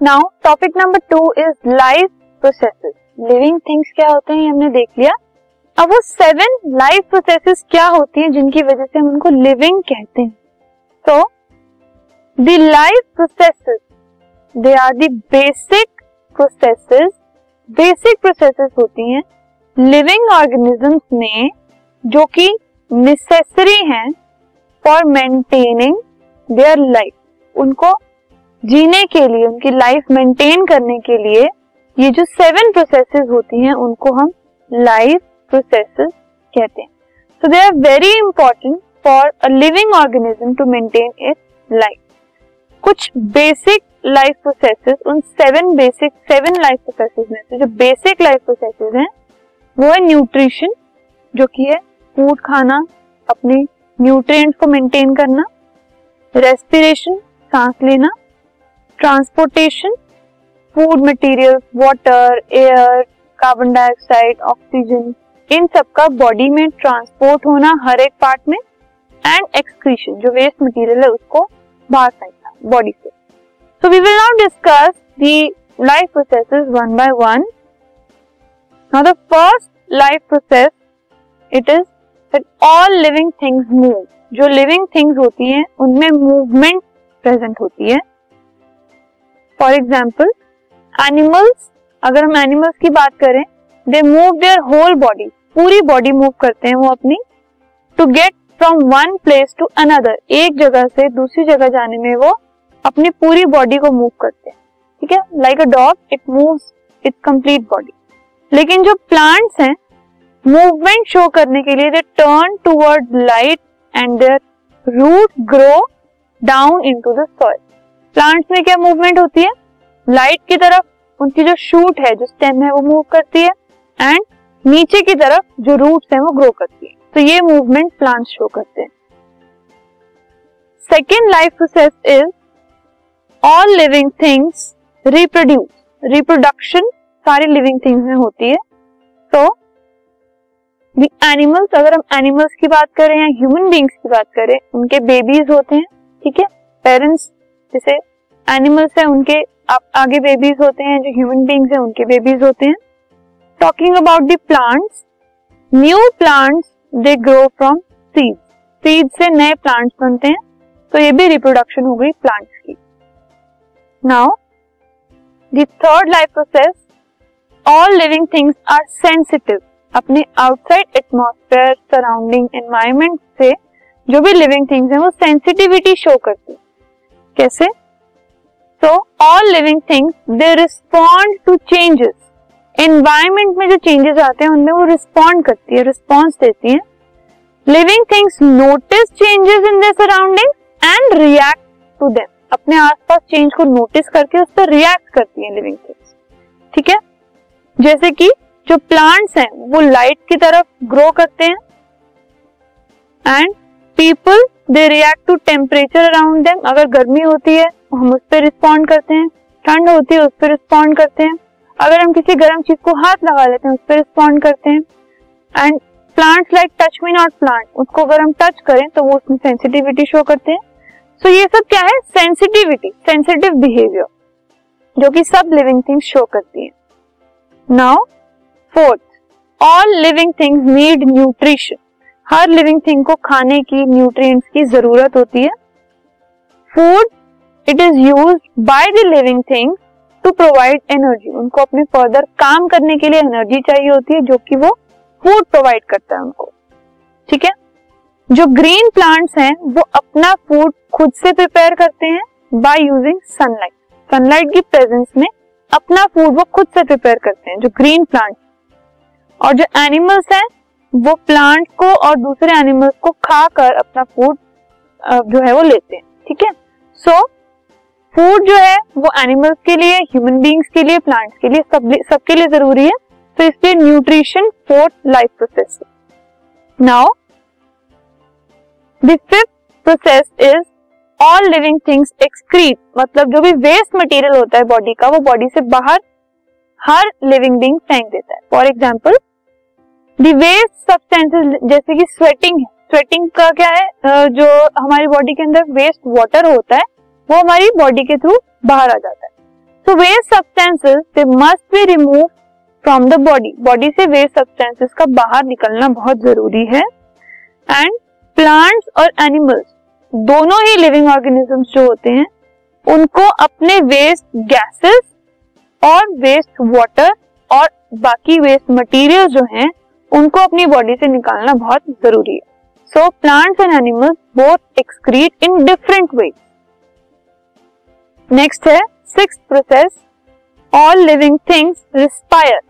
Now topic number two is life processes living things क्या होते हैं हमने देख लिया। अब वो सेवन लाइफ प्रोसेसेस क्या होती हैं, जिनकी वजह से हम उनको लिविंग कहते हैं। तो the life processes they are the basic processes basic processes होती हैं लिविंग ऑर्गेनिजम्स में, जो कि नेसेसरी हैं फॉर मेंटेनिंग देयर लाइफ उनको जीने के लिए, उनकी लाइफ मेंटेन करने के लिए, ये जो सेवन प्रोसेसेस होती हैं, उनको हम लाइफ प्रोसेसेस कहते हैं। So they are very important for a living organism to maintain its life कुछ बेसिक लाइफ प्रोसेसेस उन seven basic seven life processes में से जो बेसिक लाइफ प्रोसेसेस हैं, वो है न्यूट्रिशन जो कि है फ़ूड खाना, अपने न्यूट्रिएंट्स को मेंटेन करना रेस्पिरेशन सांस लेना transportation food material water air carbon dioxide oxygen इन सब का बॉडी में ट्रांसपोर्ट होना हर एक पार्ट में एंड एक्सक्रीशन जो वेस्ट मटेरियल है उसको बाहर फेंकना बॉडी से। So we will now discuss the life processes one by one now the first life process it is that all living things move जो लिविंग थिंग्स होती हैं, उनमें मूवमेंट प्रेजेंट होती है। फॉर एग्ज़ाम्पल एनिमल्स अगर हम animals की बात करें they move their whole body पूरी बॉडी मूव करते हैं वो अपनी to get from one place to another एक जगह से दूसरी जगह जाने में वो अपनी पूरी बॉडी को मूव करते हैं, ठीक है? Like a dog it move its complete body लेकिन जो प्लांट्स हैं मूवमेंट शो करने के लिए they turn toward light and their root grow down into the soil plants में क्या मूवमेंट होती है? लाइट की तरफ़ उनकी जो शूट है, जो स्टेम है, वो मूव करती है एंड नीचे की तरफ़ जो रूट्स हैं, वो ग्रो करती है। तो ये मूवमेंट प्लांट्स शो करते हैं। Second life process is all living things reproduce reproduction सारी लिविंग थिंग्स में होती है। तो एनिमल्स अगर हम एनिमल्स की बात करें या ह्यूमन बींग्स की बात करें, उनके बेबीज होते हैं, ठीक है? पेरेंट्स जैसे एनिमल्स है, उनके आगे बेबीज होते हैं, जो ह्यूमन बींग्स है, उनके बेबीज होते हैं। Talking about the plants new plants they grow from seed seed से नए प्लांट्स बनते हैं तो ये भी रिप्रोडक्शन हो गई प्लांट्स की। Now the third life process all living things are sensitive अपने आउटसाइड एटमोस्फेयर सराउंडिंग एनवायरमेंट से जो भी लिविंग थिंग्स हैं, वो सेंसिटिविटी शो करती है। कैसे? तो all living things they respond to changes environment में जो चेंजेस आते हैं, उनमें वो रिस्पॉन्ड करती है रिस्पॉन्स देती है. Living things notice changes in their surrounding and react to them अपने आसपास चेंज को नोटिस करके उस पर रिएक्ट करती है लिविंग थिंग्स ठीक है? जैसे कि जो प्लांट्स हैं, वो लाइट की तरफ़ ग्रो करते हैं. And people they react to temperature around them अगर गर्मी होती है हम उस पर रिस्पॉन्ड करते हैं. ठंड होती है, उस पर रिस्पॉन्ड करते हैं. अगर हम किसी गर्म चीज़ को हाथ लगा लेते हैं, उस पर रिस्पॉन्ड करते हैं. And plants like touch me not plant उसको अगर हम टच करें तो वो उसमें सेंसिटिविटी शो करते हैं. सो so ये सब क्या है? सेंसिटिविटी सेंसिटिव बिहेवियर जो कि सब लिविंग थिंग्स शो करती है. Now fourth all living things need nutrition हर लिविंग थिंग को खाने की न्यूट्रिएंट्स की ज़रूरत होती है। Food it is use by the living thing to provide energy उनको अपने फर्दर काम करने के लिए एनर्जी चाहिए होती है, जो कि वो फ़ूड प्रोवाइड करता है उनको। ठीक है? जो ग्रीन प्लांट्स हैं, वो अपना फ़ूड खुद से प्रिपेयर करते हैं बाय यूजिंग सनलाइट सनलाइट की प्रेजेंस में अपना फ़ूड वो खुद से प्रिपेयर करते हैं, जो ग्रीन प्लांट और जो एनिमल्स हैं वो प्लांट को और दूसरे एनिमल्स को खाकर अपना फ़ूड जो है वो लेते हैं, ठीक है? सो फ़ूड जो है वो एनिमल्स के लिए ह्यूमन बींग्स के लिए प्लांट्स के लिए सब सबके लिए ज़रूरी है। तो इसलिए nutrition fourth life process now the fifth process is all living things excrete मतलब जो भी वेस्ट मटेरियल होता है बॉडी का, वो बॉडी से बाहर हर लिविंग बींग फेंक देता है। फॉर एग्ज़ाम्पल वेस्ट सब्सटेंसेस जैसे कि स्वेटिंग स्वेटिंग का क्या है? जो हमारी बॉडी के अंदर वेस्ट वाटर होता है, वो हमारी बॉडी के थ्रू बाहर आ जाता है। So waste substances they must be remove from the body body से वेस्ट सब्सटेंसेस का बाहर निकलना बहुत ज़रूरी है। एंड प्लांट्स और एनिमल्स दोनों ही लिविंग ऑर्गेनिजम्स जो होते हैं, उनको अपने वेस्ट गैसेस और वेस्ट वाटर और बाकी वेस्ट मटेरियल जो हैं उनको अपनी बॉडी से निकालना बहुत ज़रूरी है। So plants and animals both excrete in different way next है six process all living things respire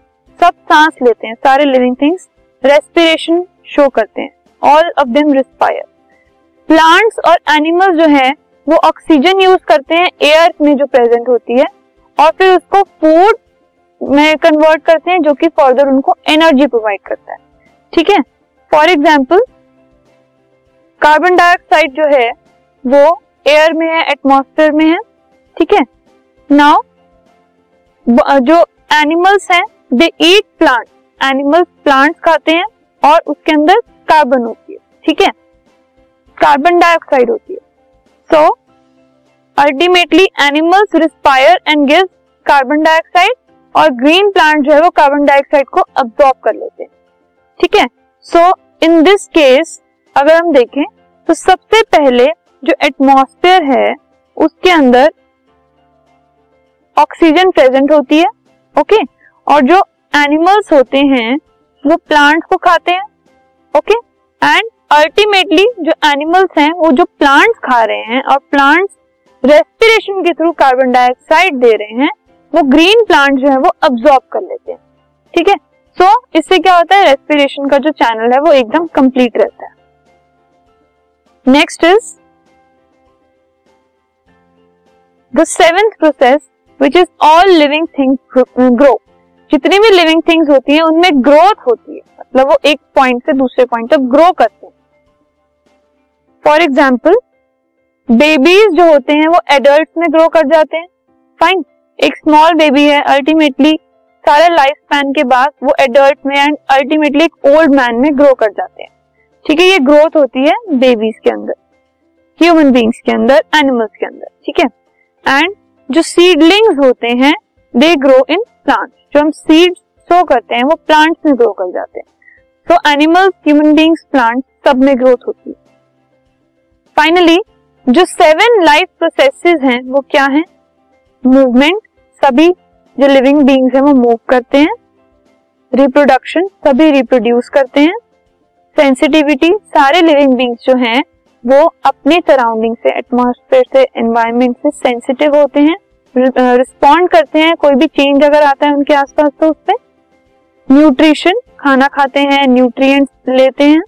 सब सांस लेते हैं, सारे लिविंग थिंग्स रेस्पिरेशन शो करते हैं। All of them respire plants और एनिमल्स जो है, वो ऑक्सीजन यूज़ करते हैं एयर में जो प्रेजेंट होती है, और फिर उसको फ़ूड में कन्वर्ट करते हैं जो कि फर्दर उनको एनर्जी प्रोवाइड करता है। ठीक है? फॉर एग्ज़ाम्पल कार्बन डाइऑक्साइड जो है, वो एयर में है एटमोसफेयर में है। ठीक है? नाउ जो एनिमल्स हैं they eat plant animals plants खाते हैं और उसके अंदर कार्बन होती है। ठीक है? कार्बन डाइऑक्साइड होती है। So ultimately animals respire and give carbon dioxide और ग्रीन प्लांट जो है वो कार्बन डाइऑक्साइड को अब्सॉर्ब कर लेते हैं। ठीक है? सो इन दिस केस अगर हम देखें तो सबसे पहले जो एटमॉस्फेयर है, उसके अंदर ऑक्सीजन प्रेजेंट होती है ओके? और जो एनिमल्स होते हैं, वो प्लांट्स को खाते हैं ओके एंड अल्टीमेटली जो एनिमल्स हैं, वो जो प्लांट्स खा रहे हैं, और प्लांट्स रेस्पिरेशन के थ्रू कार्बन डाइऑक्साइड दे रहे हैं वो ग्रीन प्लांट जो है वो अब्सॉर्ब कर लेते हैं। ठीक है? सो इससे क्या होता है? रेस्पिरेशन का जो चैनल है वो एकदम कंप्लीट रहता है। Next is the seventh process which is all living things grow जितनी भी लिविंग थिंग्स होती हैं, उनमें ग्रोथ होती है। मतलब वो एक पॉइंट से दूसरे पॉइंट तक ग्रो करते हैं। फॉर एग्ज़ाम्पल बेबीज जो होते हैं, वो एडल्ट में ग्रो कर जाते हैं। फाइन एक स्मॉल बेबी है अल्टीमेटली सारे लाइफ स्पैन के बाद वो एडल्ट में एंड अल्टीमेटली एक ओल्ड मैन में ग्रो कर जाते हैं। ठीक है, ये ग्रोथ होती है बेबीज के अंदर ह्यूमन बींग्स के अंदर एनिमल्स के अंदर, ठीक है? एंड जो सीडलिंग्स होते हैं दे ग्रो इन प्लांट्स जो हम सीड्स सो करते हैं, वो प्लांट्स में ग्रो कर जाते हैं। So animals human beings plants सब में ग्रोथ होती है। फाइनली जो सेवन लाइफ प्रोसेसेस हैं, वो क्या हैं? मूवमेंट सभी जो लिविंग बींग्स हैं वो मूव करते हैं रिप्रोडक्शन सभी रिप्रोड्यूस करते हैं सेंसिटिविटी सारे लिविंग बींग्स जो हैं वो अपने सराउंडिंग से एटमोस्फेयर से एनवायरमेंट से सेंसिटिव होते हैं रिस्पॉन्ड करते हैं, कोई भी चेंज अगर आता है उनके आसपास तो उस पर न्यूट्रिशन खाना खाते हैं न्यूट्रिएंट्स लेते हैं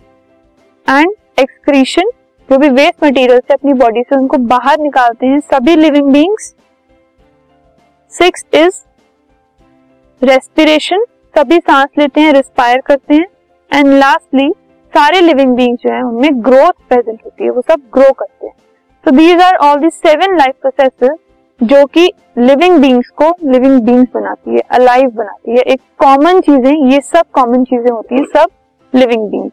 एंड एक्सक्रीशन जो भी वेस्ट मटेरियल से अपनी बॉडी से उनको बाहर निकालते हैं, सभी living beings six is respiration सभी सांस लेते हैं, रिस्पायर करते हैं एंड लास्टली सारे लिविंग बींग्स जो है, उनमें ग्रोथ प्रेजेंट होती है, वो सब ग्रो करते हैं। तो these are all the seven life processes जो कि लिविंग बींग्स को लिविंग बींग्स बनाती है अलाइव बनाती है। एक कॉमन चीज़ें, ये सब कॉमन चीज़ें होती है, सब living beings